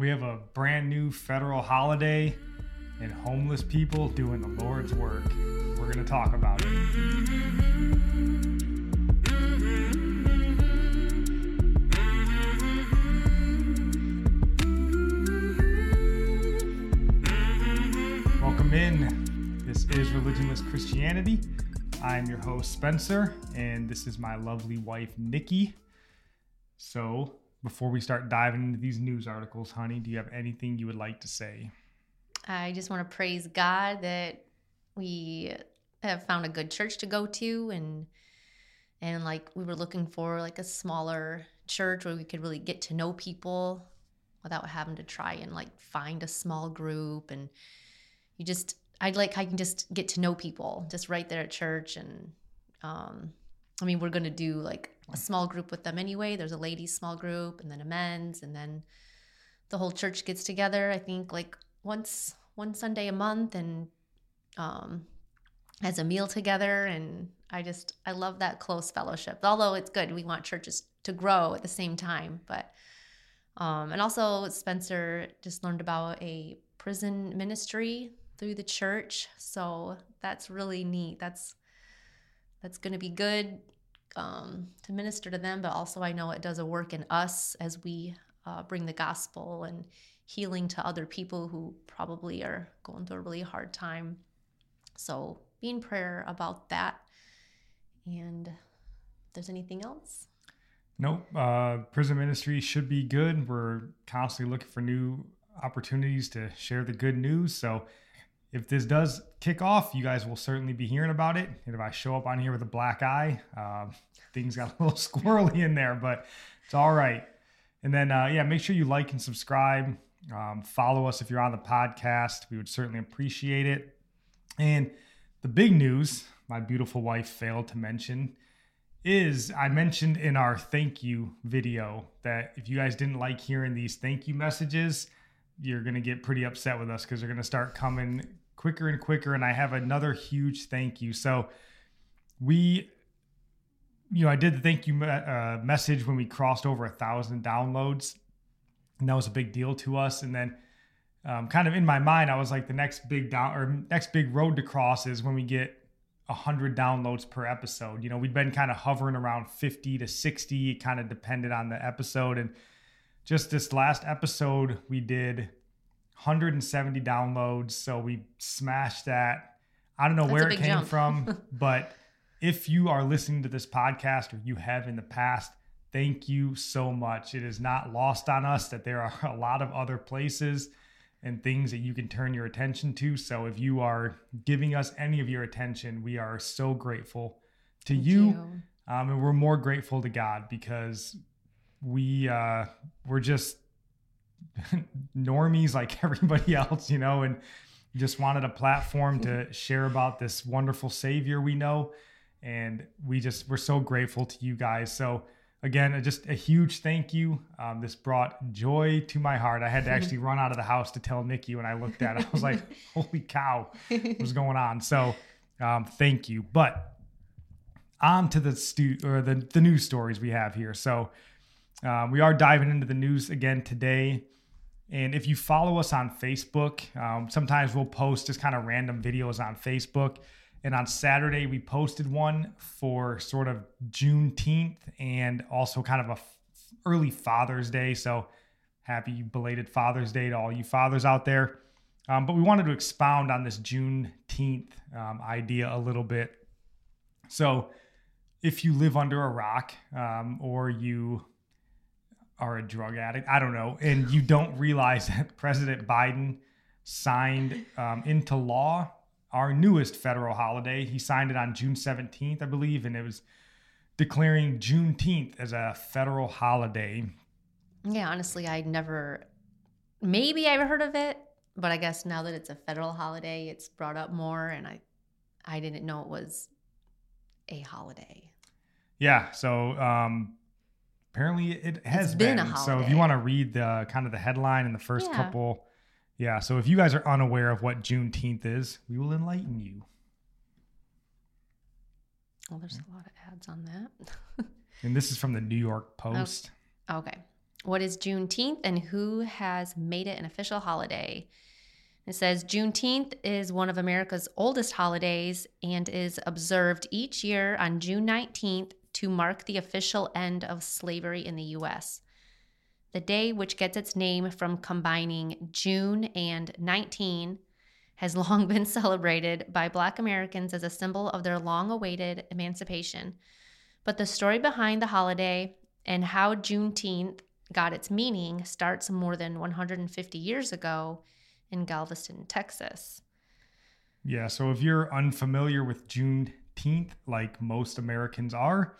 We have a brand new federal holiday and homeless people doing the Lord's work. We're going to talk about it. Welcome in. This is Religionless Christianity. I'm your host, Spencer, and this is my lovely wife, Nikki. So, before we start diving into these news articles, honey, do you have anything you would like to say? I just want to praise God that we have found a good church to go to and and like we were looking for like a smaller church where we could really get to know people without having to try and like find a small group and you just I'd like I can just get to know people just right there at church and um I mean we're going to do like a small group with them anyway there's a ladies small group and then a men's and then the whole church gets together I think like once one Sunday a month and um as a meal together and I just I love that close fellowship. Although it's good, we want churches to grow at the same time, but um and also Spencer just learned about a prison ministry through the church. So that's really neat. That's that's going to be good um, to minister to them, but also I know it does a work in us as we uh, bring the gospel and healing to other people who probably are going through a really hard time. So be in prayer about that. And if there's anything else? Nope. Uh, prison ministry should be good. We're constantly looking for new opportunities to share the good news. So if this does kick off, you guys will certainly be hearing about it. And if I show up on here with a black eye, uh, things got a little squirrely in there, but it's all right. And then, uh, yeah, make sure you like and subscribe. Um, follow us if you're on the podcast. We would certainly appreciate it. And the big news, my beautiful wife failed to mention, is I mentioned in our thank you video that if you guys didn't like hearing these thank you messages, you're going to get pretty upset with us because they're going to start coming quicker and quicker. And I have another huge thank you. So we, you know, I did the thank you uh, message when we crossed over a thousand downloads, and that was a big deal to us. And then, um, kind of in my mind, I was like, the next big down or next big road to cross is when we get 100 downloads per episode. You know, we've been kind of hovering around 50 to 60, it kind of depended on the episode. And just this last episode, we did 170 downloads. So we smashed that. I don't know That's where it came jump. from, but if you are listening to this podcast or you have in the past, thank you so much. It is not lost on us that there are a lot of other places and things that you can turn your attention to. So if you are giving us any of your attention, we are so grateful to you. you. Um, and we're more grateful to God because we uh, we're just normies like everybody else, you know, and just wanted a platform to share about this wonderful Savior we know, and we just we're so grateful to you guys. So again, just a huge thank you. Um, this brought joy to my heart. I had to actually run out of the house to tell Nikki when I looked at it. I was like, "Holy cow, what's going on?" So um, thank you, but on to the stu- or the the news stories we have here. So um, we are diving into the news again today. And if you follow us on Facebook, um, sometimes we'll post just kind of random videos on Facebook. And on Saturday, we posted one for sort of Juneteenth and also kind of a f- early Father's Day. So happy belated Father's Day to all you fathers out there. Um, but we wanted to expound on this Juneteenth um, idea a little bit. So if you live under a rock um, or you are a drug addict, I don't know, and you don't realize that President Biden signed um, into law our newest federal holiday. He signed it on June 17th, I believe, and it was declaring Juneteenth as a federal holiday. Yeah, honestly, I never, maybe I've heard of it, but I guess now that it's a federal holiday, it's brought up more, and I, I didn't know it was a holiday. Yeah, so um, apparently it has been a So if you want to read the kind of the headline and the first Yeah. couple, yeah. So if you guys are unaware of what Juneteenth is, we will enlighten you. Well, there's a lot of ads on that. And this is from the New York Post. Oh, okay. What is Juneteenth and who has made it an official holiday? It says Juneteenth is one of America's oldest holidays and is observed each year on June 19th to mark the official end of slavery in the U.S. The day, which gets its name from combining June and 19, has long been celebrated by Black Americans as a symbol of their long awaited emancipation. But the story behind the holiday and how Juneteenth got its meaning starts more than 150 years ago in Galveston, Texas. Yeah. So if you're unfamiliar with Like most Americans are,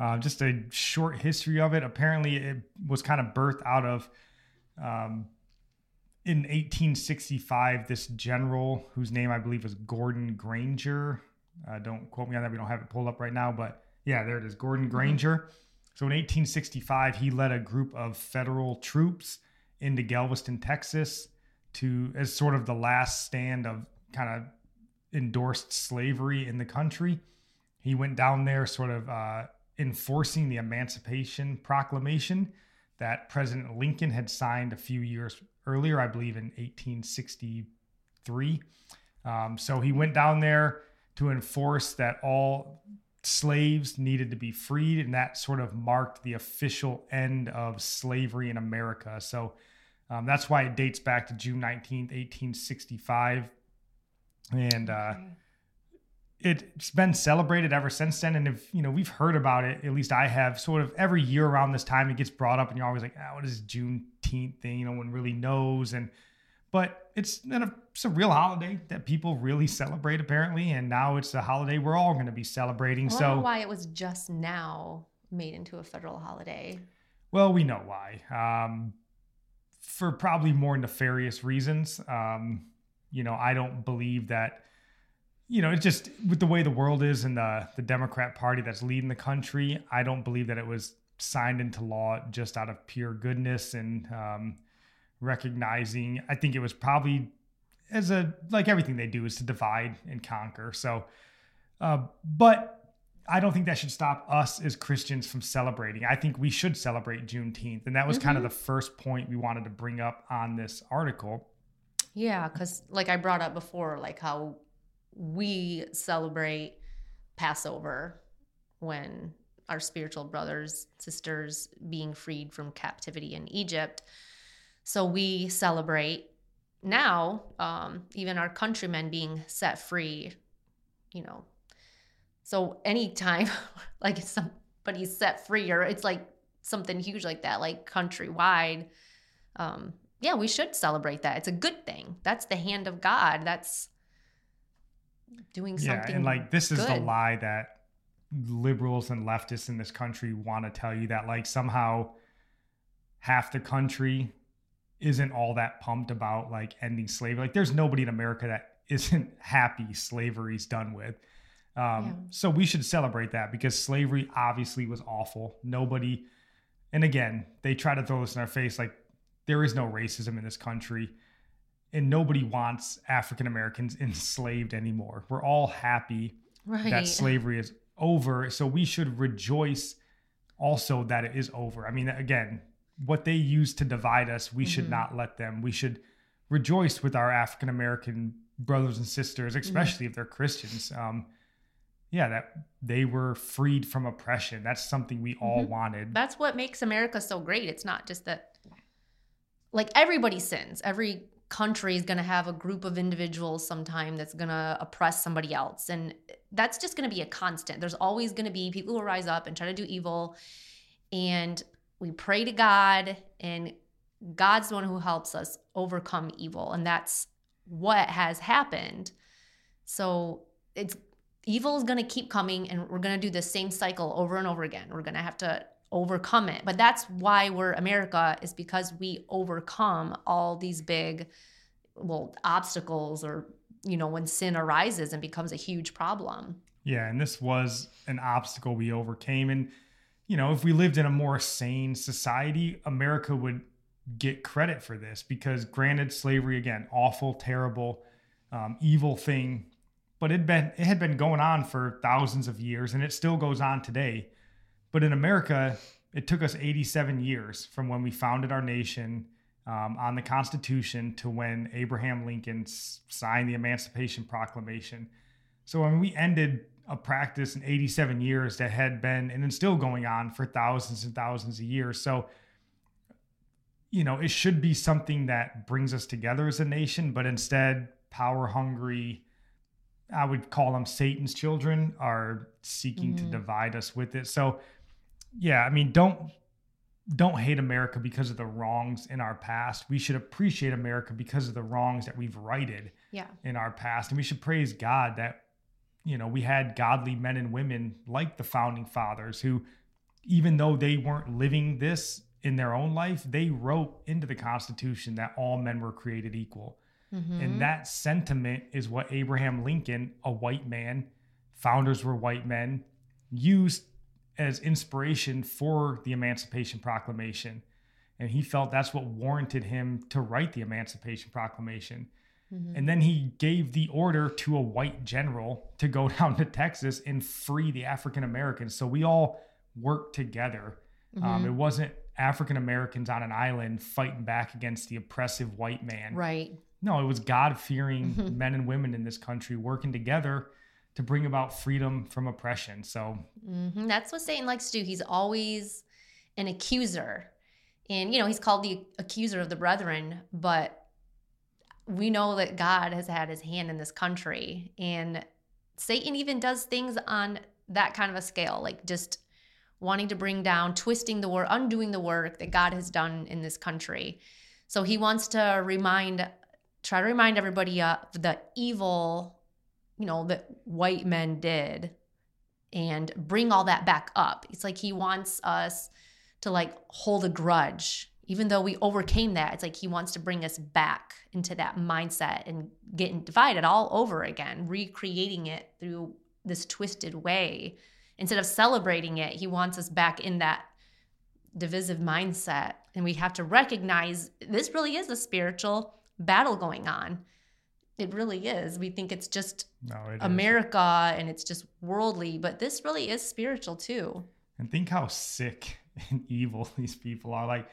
uh, just a short history of it. Apparently, it was kind of birthed out of um, in 1865. This general, whose name I believe was Gordon Granger. Uh, don't quote me on that. We don't have it pulled up right now, but yeah, there it is, Gordon Granger. So in 1865, he led a group of federal troops into Galveston, Texas, to as sort of the last stand of kind of endorsed slavery in the country. He went down there, sort of uh, enforcing the Emancipation Proclamation that President Lincoln had signed a few years earlier, I believe in 1863. Um, so he went down there to enforce that all slaves needed to be freed, and that sort of marked the official end of slavery in America. So um, that's why it dates back to June 19th, 1865. And uh, it's been celebrated ever since then. And if, you know, we've heard about it, at least I have, sort of every year around this time, it gets brought up, and you're always like, ah, what is Juneteenth thing? No one really knows. And, but it's, it's a real holiday that people really celebrate, apparently. And now it's a holiday we're all going to be celebrating. I don't so, know why it was just now made into a federal holiday. Well, we know why. Um, for probably more nefarious reasons. Um, you know, I don't believe that. You know, it's just with the way the world is and the the Democrat Party that's leading the country. I don't believe that it was signed into law just out of pure goodness and um, recognizing. I think it was probably as a like everything they do is to divide and conquer. So, uh, but I don't think that should stop us as Christians from celebrating. I think we should celebrate Juneteenth. And that was kind of the first point we wanted to bring up on this article. Yeah, because like I brought up before, like how we celebrate Passover when our spiritual brothers, sisters being freed from captivity in Egypt. So we celebrate now, um, even our countrymen being set free, you know. So anytime like somebody's set free or it's like something huge like that, like countrywide, um, yeah, we should celebrate that. It's a good thing. That's the hand of God. That's doing something. Yeah, and like this is the lie that liberals and leftists in this country want to tell you that like somehow half the country isn't all that pumped about like ending slavery. Like there's nobody in America that isn't happy slavery's done with. Um, Yeah. So we should celebrate that because slavery obviously was awful. Nobody, and again, they try to throw this in our face like there is no racism in this country and nobody wants African Americans enslaved anymore. We're all happy right. that slavery is over. So we should rejoice also that it is over. I mean, again, what they use to divide us, we should Mhm. not let them. We should rejoice with our African American brothers and sisters, especially if they're Christians. Um, yeah, that they were freed from oppression. That's something we all Mhm. wanted. That's what makes America so great. It's not just that, like, everybody sins. Every country is going to have a group of individuals sometime that's going to oppress somebody else. And that's just going to be a constant. There's always going to be people who rise up and try to do evil. And we pray to God, and God's the one who helps us overcome evil. And that's what has happened. So it's evil is going to keep coming and we're going to do the same cycle over and over again we're going to have to overcome it but that's why we're america is because we overcome all these big well obstacles or you know when sin arises and becomes a huge problem Yeah, and this was an obstacle we overcame. And, you know, if we lived in a more sane society, America would get credit for this because, granted, slavery, again, awful, terrible, um, evil thing, but it been it had been going on for thousands of years and it still goes on today. But in America, it took us 87 years from when we founded our nation um, on the Constitution to when Abraham Lincoln signed the Emancipation Proclamation. So when we ended a practice in 87 years that had been and is still going on for thousands and thousands of years. So, you know, it should be something that brings us together as a nation, but instead, power hungry, I would call them Satan's children, are seeking to Mhm. divide us with it. So, yeah, I mean, don't don't hate America because of the wrongs in our past. We should appreciate America because of the wrongs that we've righted yeah in our past and we should praise god that you know we had godly men and women like the founding fathers who even though they weren't living this in their own life they wrote into the constitution that all men were created equal Mhm. and that sentiment is what abraham lincoln a white man founders were white men used as inspiration for the emancipation proclamation and he felt that's what warranted him to write the emancipation proclamation Mhm. and then he gave the order to a white general to go down to Texas and free the African Americans. So we all worked together. Um, Mhm. it wasn't African Americans on an island fighting back against the oppressive white man. right No, it was God fearing Mhm. men and women in this country working together to bring about freedom from oppression. So, hmm That's what Satan likes to do. He's always an accuser. And, you know, he's called the accuser of the brethren, but we know that God has had his hand in this country. And Satan even does things on that kind of a scale, like just wanting to bring down, twisting the work, undoing the work that God has done in this country. So he wants to remind, try to remind everybody of the evil, you know, that white men did and bring all that back up. It's like he wants us to like hold a grudge. Even though we overcame that, it's like he wants to bring us back into that mindset and getting divided all over again, recreating it through this twisted way. Instead of celebrating it, he wants us back in that divisive mindset. And we have to recognize this really is a spiritual battle going on. It really is. We think it's just no, it is. America and it's just worldly, but this really is spiritual too. And think how sick and evil these people are. Like,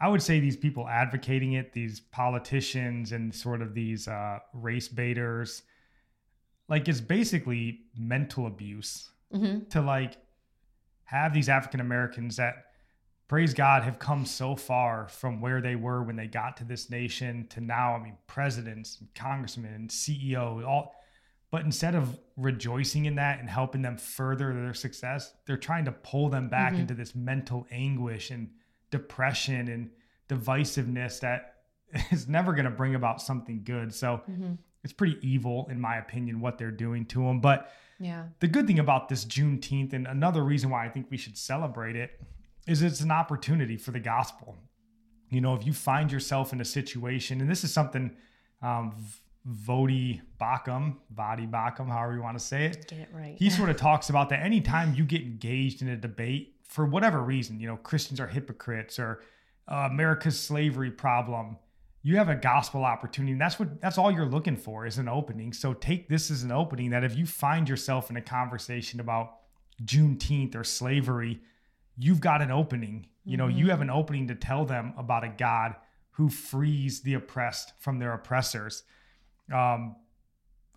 I would say these people advocating it, these politicians and sort of these uh, race baiters, like it's basically mental abuse hmm to like have these African Americans that praise God have come so far from where they were when they got to this nation to now. I mean, presidents, and congressmen, and CEOs, all. But instead of rejoicing in that and helping them further their success, they're trying to pull them back Mhm. into this mental anguish and depression and divisiveness that is never going to bring about something good. So Mm-hmm. it's pretty evil, in my opinion, what they're doing to them. But Yeah. the good thing about this Juneteenth, and another reason why I think we should celebrate it, is it's an opportunity for the gospel. You know, if you find yourself in a situation, and this is something um, Voddie Baucham, Vadi Bakum, however you want to say it, Get it right. he sort of talks about that anytime you get engaged in a debate for whatever reason, you know, Christians are hypocrites or uh, America's slavery problem, you have a gospel opportunity. And that's what that's all you're looking for is an opening. So take this as an opening that if you find yourself in a conversation about Juneteenth or slavery, you've got an opening. You know, you have an opening to tell them about a God who frees the oppressed from their oppressors. Um,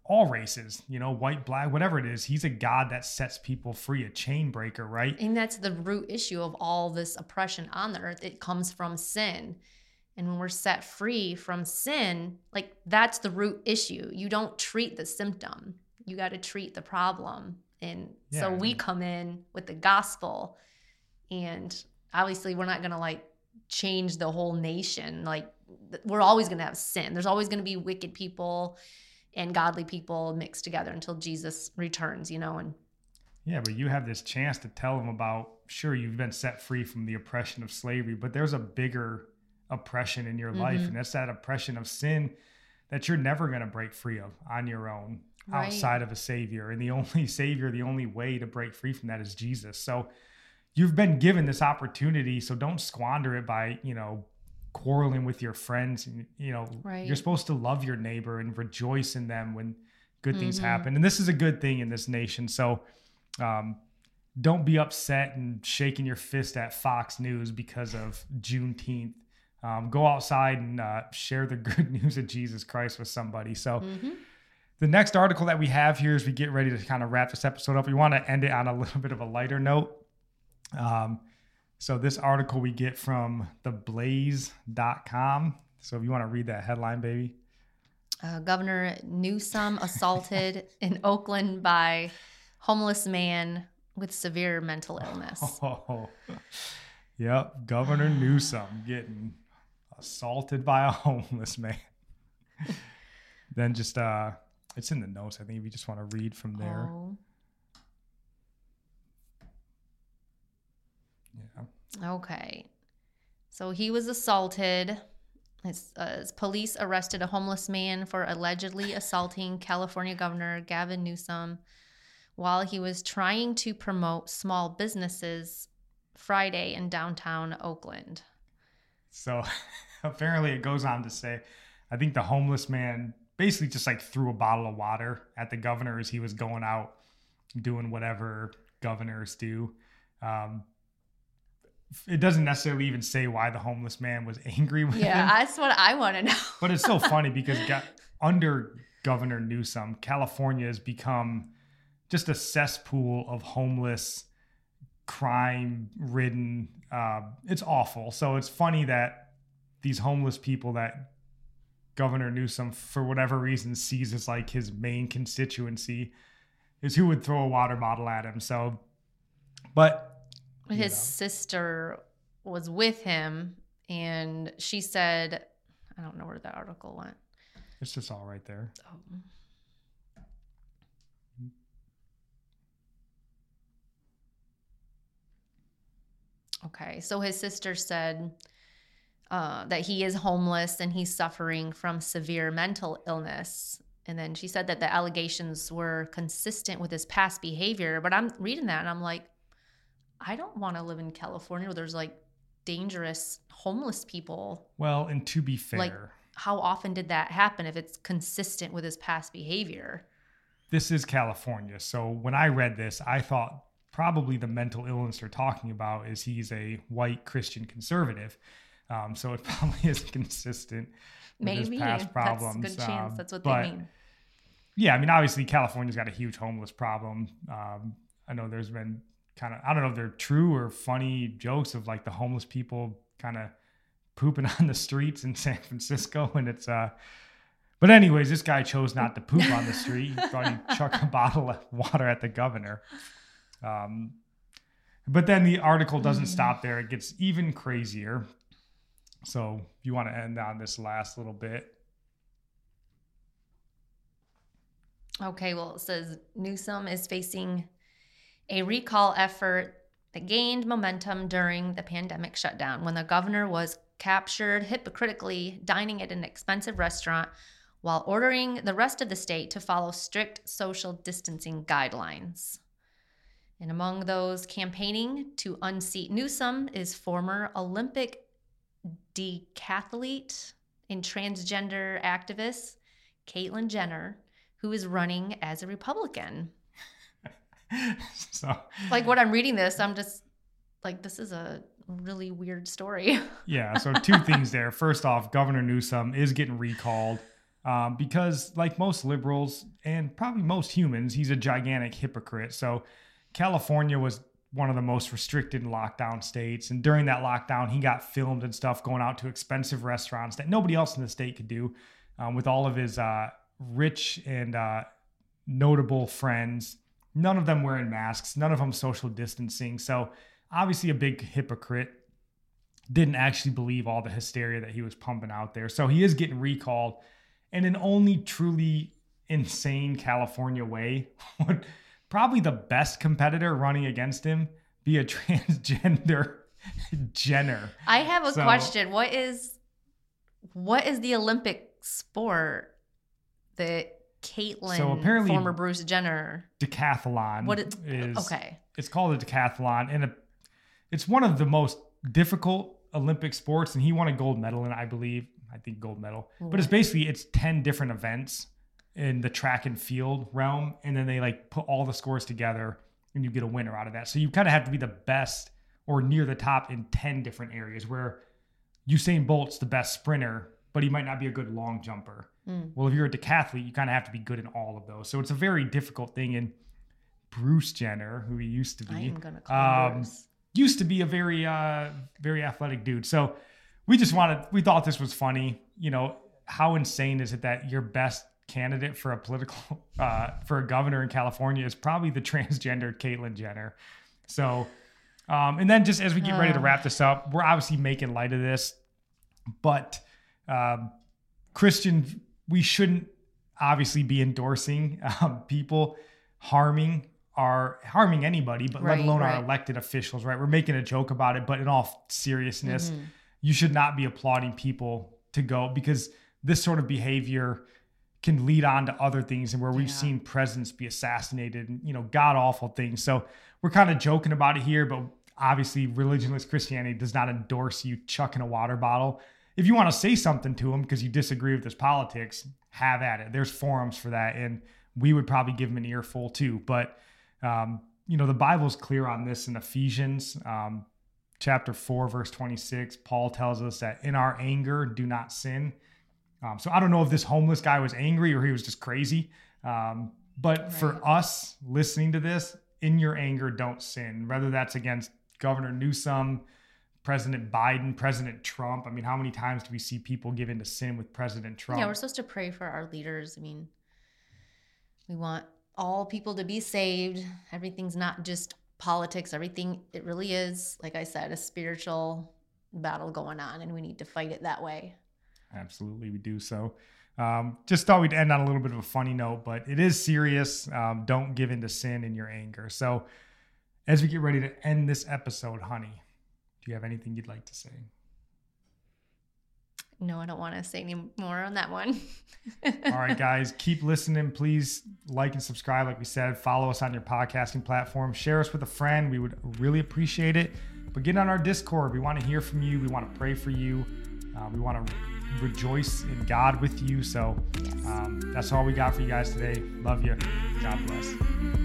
all races, you know, white, black, whatever it is, he's a God that sets people free, a chain breaker, right? And that's the root issue of all this oppression on the earth. It comes from sin. And when we're set free from sin, like that's the root issue. You don't treat the symptom, you got to treat the problem. And so Yeah. we come in with the gospel. And obviously, we're not going to like change the whole nation. Like, we're always going to have sin. There's always going to be wicked people and godly people mixed together until Jesus returns, you know? And Yeah, but you have this chance to tell them about, sure, you've been set free from the oppression of slavery, but there's a bigger oppression in your life, Mhm. and that's that oppression of sin that you're never going to break free of on your own Right. outside of a savior. And the only savior, the only way to break free from that is Jesus. So you've been given this opportunity, so don't squander it by, you know, quarreling with your friends and you know Right. you're supposed to love your neighbor and rejoice in them when good things Mhm. happen and this is a good thing in this nation so um, don't be upset and shaking your fist at Fox News because of Juneteenth. Um, go outside and uh, share the good news of Jesus Christ with somebody. So, Mhm. the next article that we have here as we get ready to kind of wrap this episode up, we want to end it on a little bit of a lighter note. Um, so, this article we get from theblaze.com. So, if you want to read that headline, baby. Uh, Governor Newsom assaulted in Oakland by homeless man with severe mental illness. Oh, yep. Governor Newsom getting assaulted by a homeless man. then just uh it's in the notes. I think if you just want to read from there. Oh, Yeah. okay. So he was assaulted. His, uh, his police arrested a homeless man for allegedly assaulting California Governor Gavin Newsom while he was trying to promote small businesses Friday in downtown Oakland. So apparently it goes on to say, I think the homeless man basically just like threw a bottle of water at the governor as he was going out doing whatever governors do. Um, it doesn't necessarily even say why the homeless man was angry with Yeah, him. Yeah, that's what I want to know. But it's so funny because got, under Governor Newsom, California has become just a cesspool of homeless, crime ridden. Uh, it's awful. So it's funny that these homeless people that Governor Newsom, for whatever reason, sees as like his main constituency is who would throw a water bottle at him. So, but his know. sister was with him and she said i don't know where the article went it's just all right there. oh. okay so his sister said uh, that he is homeless and he's suffering from severe mental illness and then she said that the allegations were consistent with his past behavior but i'm reading that and i'm like I don't want to live in California where there's like dangerous homeless people. Well, and to be fair, Like- How often did that happen if it's consistent with his past behavior? this is California. So when I read this, I thought probably the mental illness they're talking about is he's a white Christian conservative. Um, so it probably is consistent with Maybe his past problems. that's a good chance. Um, That's what but, they mean. Yeah, I mean, obviously California's got a huge homeless problem. Um, I know there's been kind of I don't know if they're true or funny jokes of like the homeless people kind of pooping on the streets in San Francisco, and it's uh. But anyways, this guy chose not to poop on the street. He thought he'd chuck a bottle of water at the governor. Um, but then the article doesn't stop there; it gets even crazier. So if you want to end on this last little bit. Okay, well, it says Newsom is facing a recall effort that gained momentum during the pandemic shutdown when the governor was captured hypocritically dining at an expensive restaurant while ordering the rest of the state to follow strict social distancing guidelines. And among those campaigning to unseat Newsom is former Olympic decathlete and transgender activist Caitlyn Jenner, who is running as a Republican. so, like, when I'm reading this, I'm just like, this is a really weird story. yeah. So, two things there. First off, Governor Newsom is getting recalled um, because, like most liberals and probably most humans, he's a gigantic hypocrite. So, California was one of the most restricted lockdown states. And during that lockdown, he got filmed and stuff going out to expensive restaurants that nobody else in the state could do um, with all of his uh, rich and uh, notable friends. None of them wearing masks, none of them social distancing. So, obviously, a big hypocrite. Didn't actually believe all the hysteria that he was pumping out there. So, he is getting recalled. And an only truly insane California way would probably the best competitor running against him be a transgender Jenner. I have a so, question. What is what is the Olympic sport that Caitlyn, so apparently former Bruce Jenner, decathlon? What is, is okay? It's called a decathlon, and a, it's one of the most difficult Olympic sports. And he won a gold medal in, I believe, I think gold medal. But it's basically it's ten different events in the track and field realm, and then they like put all the scores together and you get a winner out of that. So you kind of have to be the best or near the top in 10 different areas where Usain Bolt's the best sprinter, but he might not be a good long jumper. Mm. Well, if you're a decathlete, you kind of have to be good in all of those. So it's a very difficult thing. And Bruce Jenner, who he used to be, I'm gonna call um, used to be a very, uh, very athletic dude. So we just wanted, we thought this was funny. You know, how insane is it that your best candidate for a political uh, for a governor in California is probably the transgender Caitlyn Jenner. So, um, and then just as we get ready to wrap this up, we're obviously making light of this, but um, Christian, we shouldn't obviously be endorsing um, people harming our harming anybody, but right, let alone right. our elected officials. Right? We're making a joke about it, but in all seriousness, mm-hmm. you should not be applauding people to go because this sort of behavior can lead on to other things and where we've yeah. seen presidents be assassinated and you know god awful things so we're kind of joking about it here but obviously religionless christianity does not endorse you chucking a water bottle if you want to say something to him because you disagree with his politics have at it there's forums for that and we would probably give him an earful too but um, you know the bible's clear on this in ephesians um, chapter 4 verse 26 paul tells us that in our anger do not sin um, so I don't know if this homeless guy was angry or he was just crazy. Um, but right. for us listening to this, in your anger, don't sin. Whether that's against Governor Newsom, President Biden, President Trump. I mean, how many times do we see people give into sin with President Trump? Yeah, we're supposed to pray for our leaders. I mean, we want all people to be saved. Everything's not just politics. Everything, it really is, like I said, a spiritual battle going on, and we need to fight it that way. Absolutely, we do so. Um, just thought we'd end on a little bit of a funny note, but it is serious. Um, don't give in to sin in your anger. So, as we get ready to end this episode, honey, do you have anything you'd like to say? No, I don't want to say any more on that one. All right, guys, keep listening. Please like and subscribe, like we said. Follow us on your podcasting platform. Share us with a friend. We would really appreciate it. But get on our Discord. We want to hear from you. We want to pray for you. Uh, we want to rejoice in God with you. So um, that's all we got for you guys today. Love you. God bless.